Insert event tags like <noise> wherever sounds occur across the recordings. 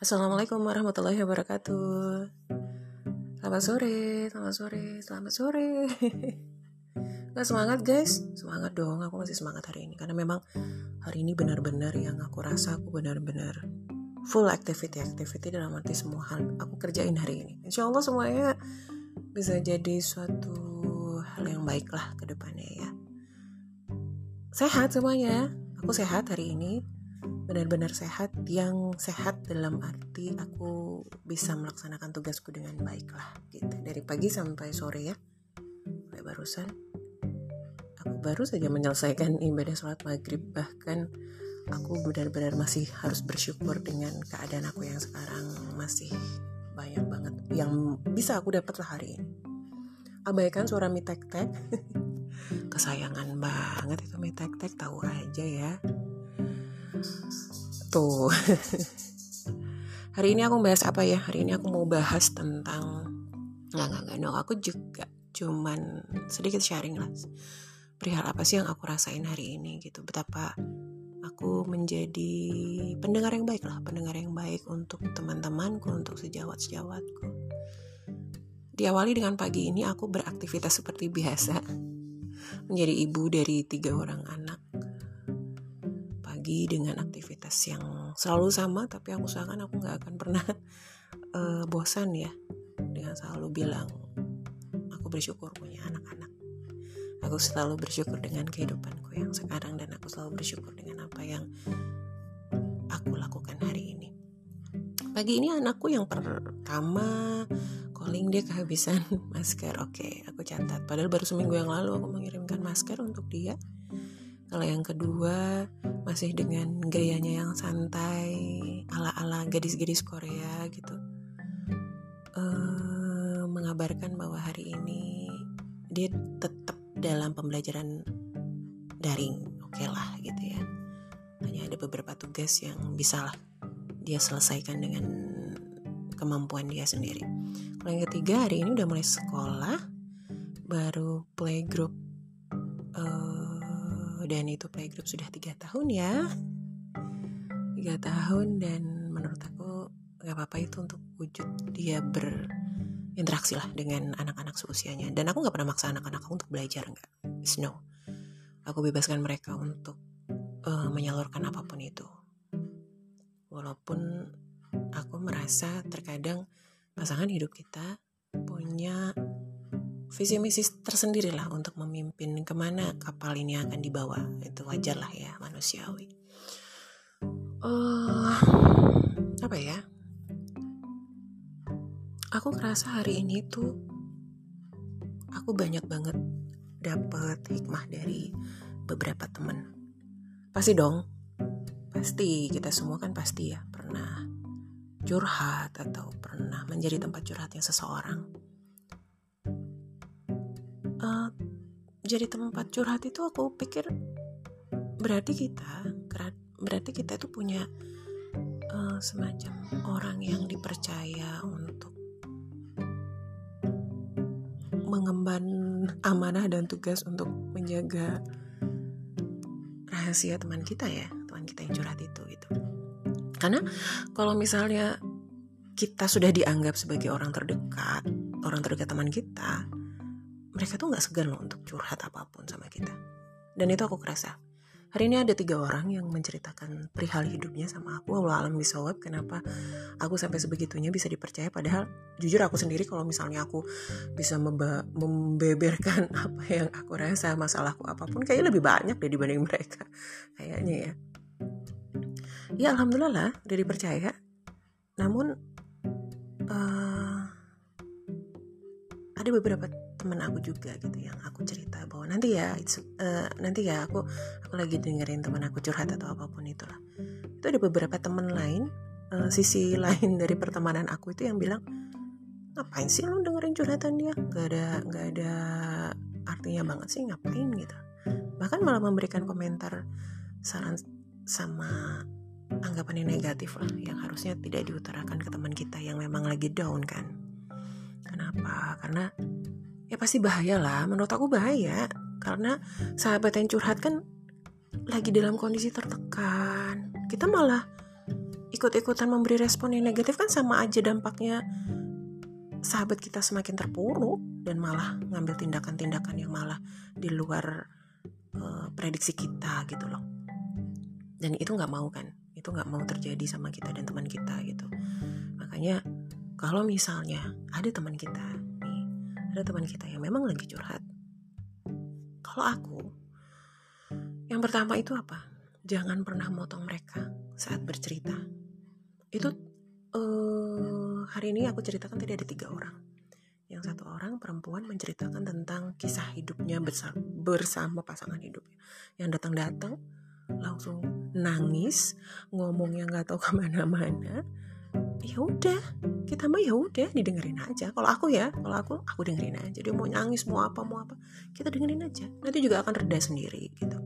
Assalamualaikum warahmatullahi wabarakatuh. Selamat sore, selamat sore, selamat sore. <laughs> Gak semangat guys? Semangat dong, aku masih semangat hari ini Karena memang hari ini benar-benar yang aku rasa aku benar-benar full activity Activity dalam arti semua hal aku kerjain hari ini Insya Allah semuanya bisa jadi suatu hal yang baik lah ke depannya ya Sehat semuanya, aku sehat hari ini benar-benar sehat yang sehat dalam arti aku bisa melaksanakan tugasku dengan baik lah gitu. Dari pagi sampai sore ya kayak barusan. Aku baru saja menyelesaikan ibadah sholat maghrib bahkan aku benar-benar masih harus bersyukur dengan keadaan aku yang sekarang masih banyak banget yang bisa aku dapat lah hari ini. Abaikan suara mie tek tek <laughs> kesayangan banget itu mie tek tek tahu aja ya Tuh. Hari ini aku bahas apa ya? Hari ini aku mau bahas tentang nggak nggak nggak no aku juga cuman sedikit sharing lah perihal apa sih yang aku rasain hari ini gitu. Betapa aku menjadi pendengar yang baik lah pendengar yang baik untuk teman-temanku untuk sejawat sejawatku diawali dengan pagi ini aku beraktivitas seperti biasa. Menjadi ibu dari tiga orang anak pagi dengan aktivitas yang selalu sama tapi aku usahakan aku nggak akan pernah uh, <laughs> bosan ya dengan selalu bilang aku bersyukur punya anak-anak. Aku selalu bersyukur dengan kehidupanku yang sekarang dan aku selalu bersyukur dengan apa yang aku lakukan hari ini. Pagi ini anakku yang pertama calling dia kehabisan <laughs> masker. Oke aku catat. Padahal baru seminggu yang lalu aku mengirimkan masker untuk dia kalau yang kedua masih dengan gayanya yang santai ala-ala gadis-gadis Korea gitu. Uh, mengabarkan bahwa hari ini dia tetap dalam pembelajaran daring oke okay lah gitu ya. Hanya ada beberapa tugas yang bisa lah dia selesaikan dengan kemampuan dia sendiri. Kalau yang ketiga hari ini udah mulai sekolah baru playgroup dan itu playgroup sudah tiga tahun ya. Tiga tahun dan menurut aku gak apa-apa itu untuk wujud dia berinteraksi lah dengan anak-anak seusianya. Dan aku gak pernah maksa anak-anak aku untuk belajar nggak. No. Aku bebaskan mereka untuk uh, menyalurkan apa pun itu. Walaupun aku merasa terkadang pasangan hidup kita punya visi misi tersendiri lah untuk memimpin ke mana kapal ini akan dibawa. Itu wajar lah ya manusiawi. Uh, apa ya? Aku kerasa hari ini tuh aku banyak banget dapat hikmah dari beberapa temen. Pasti dong. Pasti kita semua kan pasti ya pernah curhat atau pernah menjadi tempat curhatnya seseorang uh, jadi tempat curhat itu aku pikir berarti kita berarti kita itu punya uh, semacam orang yang dipercaya untuk mengemban amanah dan tugas untuk menjaga rahasia teman kita ya teman kita yang curhat itu gitu. Karena kalau misalnya kita sudah dianggap sebagai orang terdekat orang terdekat teman kita mereka tuh nggak segan loh untuk curhat apa pun sama kita. Dan itu aku kerasa. Hari ini ada tiga orang yang menceritakan perihal hidupnya sama aku. Allah alam bisawab kenapa aku sampai sebegitunya bisa dipercaya? Padahal jujur aku sendiri kalau misalnya aku bisa membeberkan <laughs> apa yang aku rasa masalahku apa pun kayaknya lebih banyak deh dibanding mereka. <laughs> Kayaknya ya. Ya alhamdulillah udah dipercaya. Namun uh, ada beberapa teman aku juga gitu yang aku cerita bahwa nanti ya uh, nanti ya aku aku lagi dengerin teman aku curhat atau apa pun itulah. Itu ada beberapa teman lain uh, sisi <laughs> lain dari pertemanan aku itu yang bilang ngapain sih lo dengerin curhatan dia? Nggak ada nggak ada artinya banget sih ngapain gitu. Bahkan malah memberikan komentar saran sama anggapan yang negatif lah yang harusnya tidak diutarakan ke teman kita yang memang lagi down kan. Kenapa? Karena ya pasti bahaya lah menurut aku bahaya. Karena sahabat yang curhat kan lagi dalam kondisi tertekan. Kita malah ikut-ikutan memberi respon yang negatif kan sama aja dampaknya sahabat kita semakin terpuruk dan malah ngambil tindakan-tindakan yang malah di luar uh, prediksi kita gitu loh. Dan itu nggak mau kan itu nggak mau terjadi sama kita dan teman kita gitu. Makanya kalau misalnya ada teman kita ada teman kita yang memang lagi curhat. Kalau aku yang pertama itu apa? Jangan pernah motong mereka saat bercerita. Itu uh, hari ini aku ceritakan tadi ada tiga orang. Yang satu orang perempuan menceritakan tentang kisah hidupnya bersama, bersama pasangan hidupnya yang datang-datang langsung nangis ngomong yang nggak tahu <laughs> ke mana-mana ya udah kita mah ya udah didengerin aja. Kalau aku ya kalau aku aku dengerin aja. Dia mau nangis mau apa mau apa kita dengerin aja. Nanti juga akan reda sendiri gitu.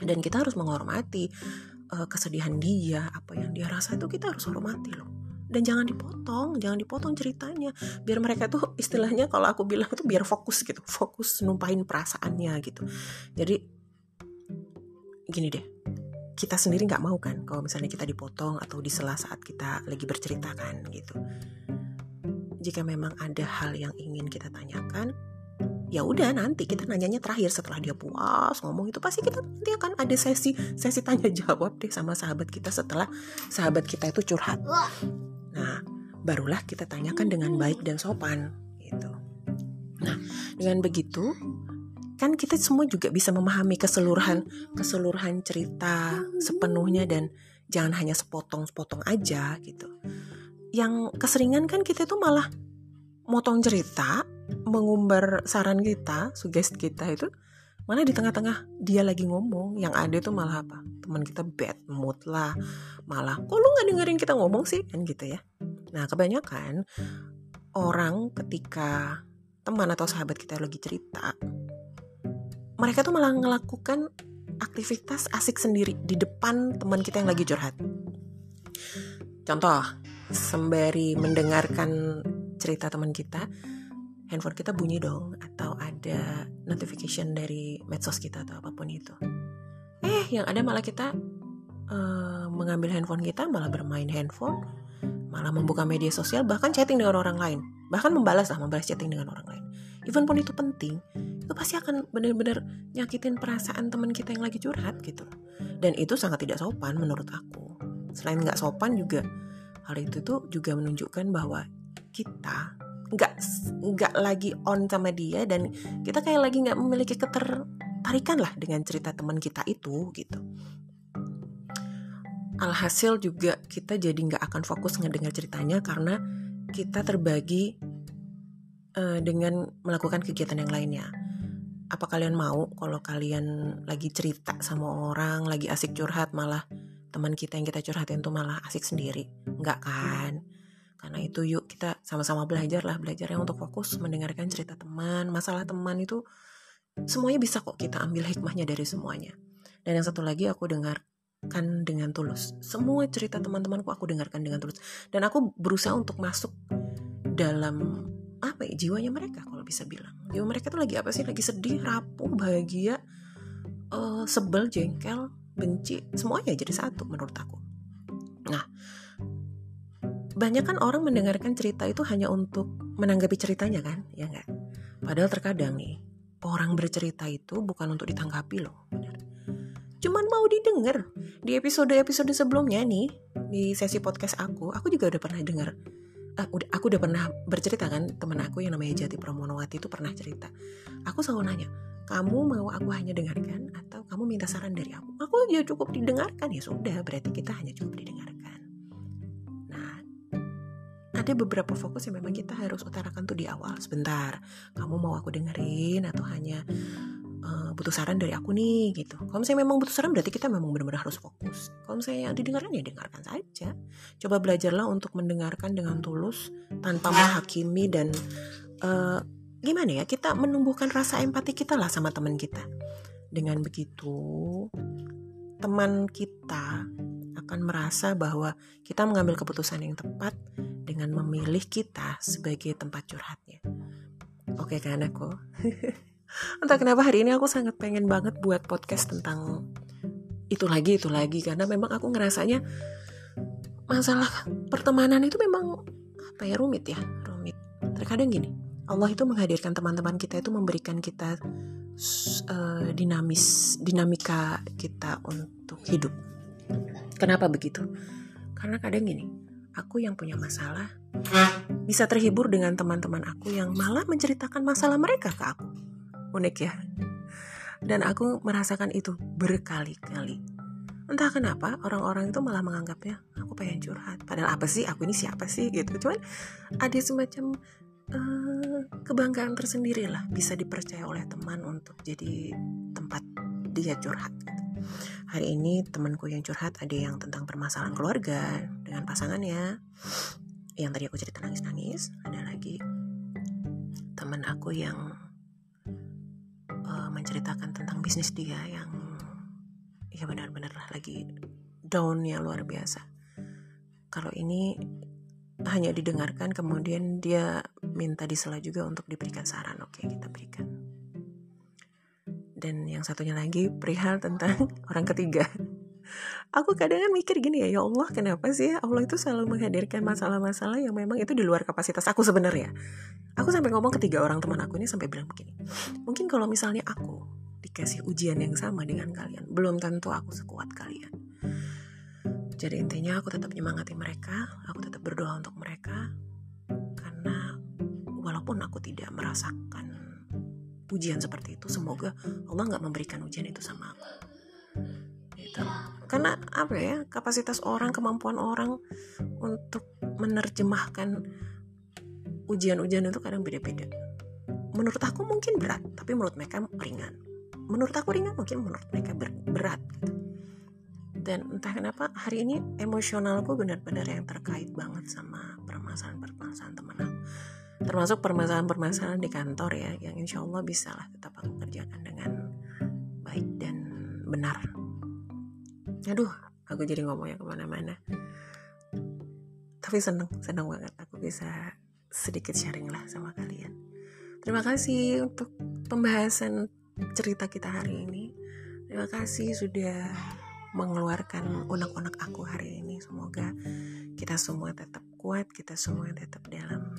Dan kita harus menghormati uh, kesedihan dia apa yang dia rasa itu kita harus hormati loh. Dan jangan dipotong jangan dipotong ceritanya. Biar mereka tuh <laughs> istilahnya kalau aku bilang tuh biar fokus gitu fokus numpahin perasaannya gitu. Jadi gini deh kita sendiri nggak mau kan kalau misalnya kita dipotong atau disela saat kita lagi bercerita kan gitu. Jika memang ada hal yang ingin kita tanyakan ya udah nanti kita nanyanya terakhir setelah dia puas ngomong itu pasti kita nanti akan ada sesi sesi tanya jawab deh sama sahabat kita setelah sahabat kita itu curhat. Nah barulah kita tanyakan dengan baik dan sopan gitu. Nah dengan begitu kan kita semua juga bisa memahami keseluruhan keseluruhan cerita sepenuhnya dan jangan hanya sepotong-sepotong aja gitu yang keseringan kan kita tuh malah motong cerita mengumbar saran kita, sugesti kita itu mana di tengah-tengah dia lagi ngomong, yang ada tuh malah apa? Teman kita bad mood lah, malah kok lu nggak dengerin kita ngomong sih kan gitu ya. Nah kebanyakan orang ketika teman atau sahabat kita lagi cerita, mereka tuh malah melakukan aktivitas asik sendiri di depan teman kita yang lagi curhat. Contoh, sembari mendengarkan cerita teman kita, handphone kita bunyi dong atau ada notification dari medsos kita atau apa pun itu. Eh, yang ada malah kita uh, mengambil handphone kita malah bermain handphone, malah membuka media sosial bahkan chatting dengan orang lain, bahkan membalas lah membalas chatting dengan orang lain. Even pun itu penting, itu pasti akan benar-benar nyakitin perasaan teman kita yang lagi curhat gitu. Dan itu sangat tidak sopan menurut aku. Selain nggak sopan juga hal itu tuh juga menunjukkan bahwa kita nggak nggak lagi on sama dia dan kita kayak lagi nggak memiliki ketertarikan lah dengan cerita teman kita itu gitu alhasil juga kita jadi nggak akan fokus ngedengar ceritanya karena kita terbagi uh, dengan melakukan kegiatan yang lainnya. Apa kalian mau kalau kalian lagi cerita sama orang lagi asik curhat malah teman kita yang kita curhatin tuh malah asik sendiri? Nggak kan? Karena itu yuk kita sama-sama belajar lah belajarnya untuk fokus mendengarkan cerita teman masalah teman itu semuanya bisa kok kita ambil hikmahnya dari semuanya. Dan yang satu lagi aku dengarkan dengan tulus. Semua cerita teman-temanku aku dengarkan dengan tulus. Dan aku berusaha untuk masuk dalam apa ya jiwanya mereka kalau bisa bilang jiwa mereka tuh lagi apa sih lagi sedih rapuh bahagia uh, sebel jengkel benci semuanya jadi satu menurut aku nah banyak kan orang mendengarkan cerita itu hanya untuk menanggapi ceritanya kan, ya nggak? Padahal terkadang nih, orang bercerita itu bukan untuk ditanggapi loh, benar. Cuman mau didengar. Di episode-episode sebelumnya nih, di sesi podcast aku, aku juga udah pernah dengar. Uh, udah, aku udah pernah bercerita kan, temen aku yang namanya Jati Pramonowati itu pernah cerita. Aku selalu nanya, kamu mau aku hanya dengarkan atau kamu minta saran dari aku? Aku ya cukup didengarkan ya sudah, berarti kita hanya cukup didengarkan ada beberapa fokus yang memang kita harus utarakan tuh di awal. Sebentar, kamu mau aku dengerin atau hanya uh, butuh saran dari aku nih gitu. Kalau misalnya memang butuh saran berarti kita memang benar-benar harus fokus. Kalau misalnya yang didengarkan ya dengarkan saja. Coba belajarlah untuk mendengarkan dengan tulus tanpa menghakimi dan uh, gimana ya kita menumbuhkan rasa empati kita lah sama teman kita. Dengan begitu teman kita akan merasa bahwa kita mengambil keputusan yang tepat dengan memilih kita sebagai tempat curhatnya. Oke kan aku? <laughs> Entah kenapa hari ini aku sangat pengen banget buat podcast tentang itu lagi itu lagi. Karena memang aku ngerasanya masalah pertemanan itu memang apa ya rumit ya rumit. Terkadang gini Allah itu menghadirkan teman-teman kita itu memberikan kita uh, dinamis dinamika kita untuk hidup. Kenapa begitu? Karena kadang gini aku yang punya masalah bisa terhibur dengan teman-teman aku yang malah menceritakan masalah mereka ke aku unik ya. Dan aku merasakan itu berkali-kali. Entah kenapa orang-orang itu malah menganggapnya aku pengen curhat. Padahal apa sih? Aku ini siapa sih? Gitu. Cuman ada semacam uh, kebanggaan tersendiri lah bisa dipercaya oleh teman untuk jadi tempat dia curhat gitu. hari ini temanku yang curhat ada yang tentang permasalahan keluarga dengan pasangannya. Yang tadi aku cerita nangis-nangis ada lagi teman aku yang menceritakan tentang bisnis dia yang ya benar-benar lagi downnya luar biasa. Kalau ini hanya didengarkan kemudian dia minta disela juga untuk diberikan saran. Oke, kita berikan. Dan yang satunya lagi perihal tentang <laughs> orang ketiga. Aku kadang kan mikir gini ya, ya Allah kenapa sih Allah itu selalu menghadirkan masalah-masalah yang memang itu di luar kapasitas aku sebenarnya? Aku sampai ngomong ke tiga orang teman aku ini sampai bilang begini mungkin kalau misalnya aku dikasih ujian yang sama dengan kalian belum tentu aku sekuat kalian. Jadi intinya aku tetap menyemangati mereka aku tetap berdoa untuk mereka karena walaupun aku tidak merasakan ujian seperti itu semoga Allah nggak memberikan ujian itu sama aku. Gitu karena apa ya kapasitas orang kemampuan orang untuk menerjemahkan ujian-ujian itu kadang beda-beda. Menurut aku mungkin berat tapi menurut mereka ringan. Menurut aku ringan mungkin menurut mereka ber berat gitu. dan entah kenapa hari ini emosionalku benar-benar yang terkait banget sama permasalahan-permasalahan teman aku. Termasuk permasalahan-permasalahan di kantor ya yang insya Allah bisa lah tetap aku kerjakan dengan baik dan benar aduh aku jadi ngomongnya ke mana-mana tapi seneng seneng banget aku bisa sedikit sharing lah sama kalian. Terima kasih untuk pembahasan cerita kita hari ini. Terima kasih sudah mengeluarkan unek-unek aku hari ini. Semoga kita semua tetap kuat, kita semua tetap dalam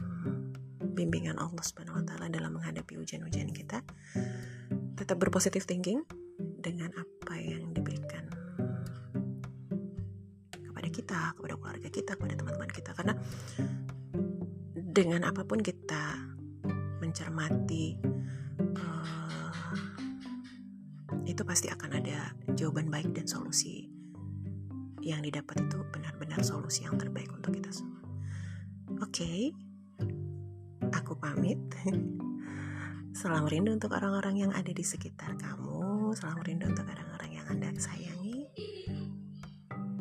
bimbingan Allah Subhanahu wa taala dalam menghadapi ujian-ujian kita. Tetap berpositif thinking dengan apa yang diberikan kita, kepada keluarga kita, kepada teman-teman kita karena dengan apa pun kita mencermati uh, itu pasti akan ada jawaban baik dan solusi yang didapat itu benar-benar solusi yang terbaik untuk kita semua. Oke, okay, aku pamit. Salam rindu untuk orang-orang yang ada di sekitar kamu. Salam rindu untuk orang-orang yang Anda sayangi.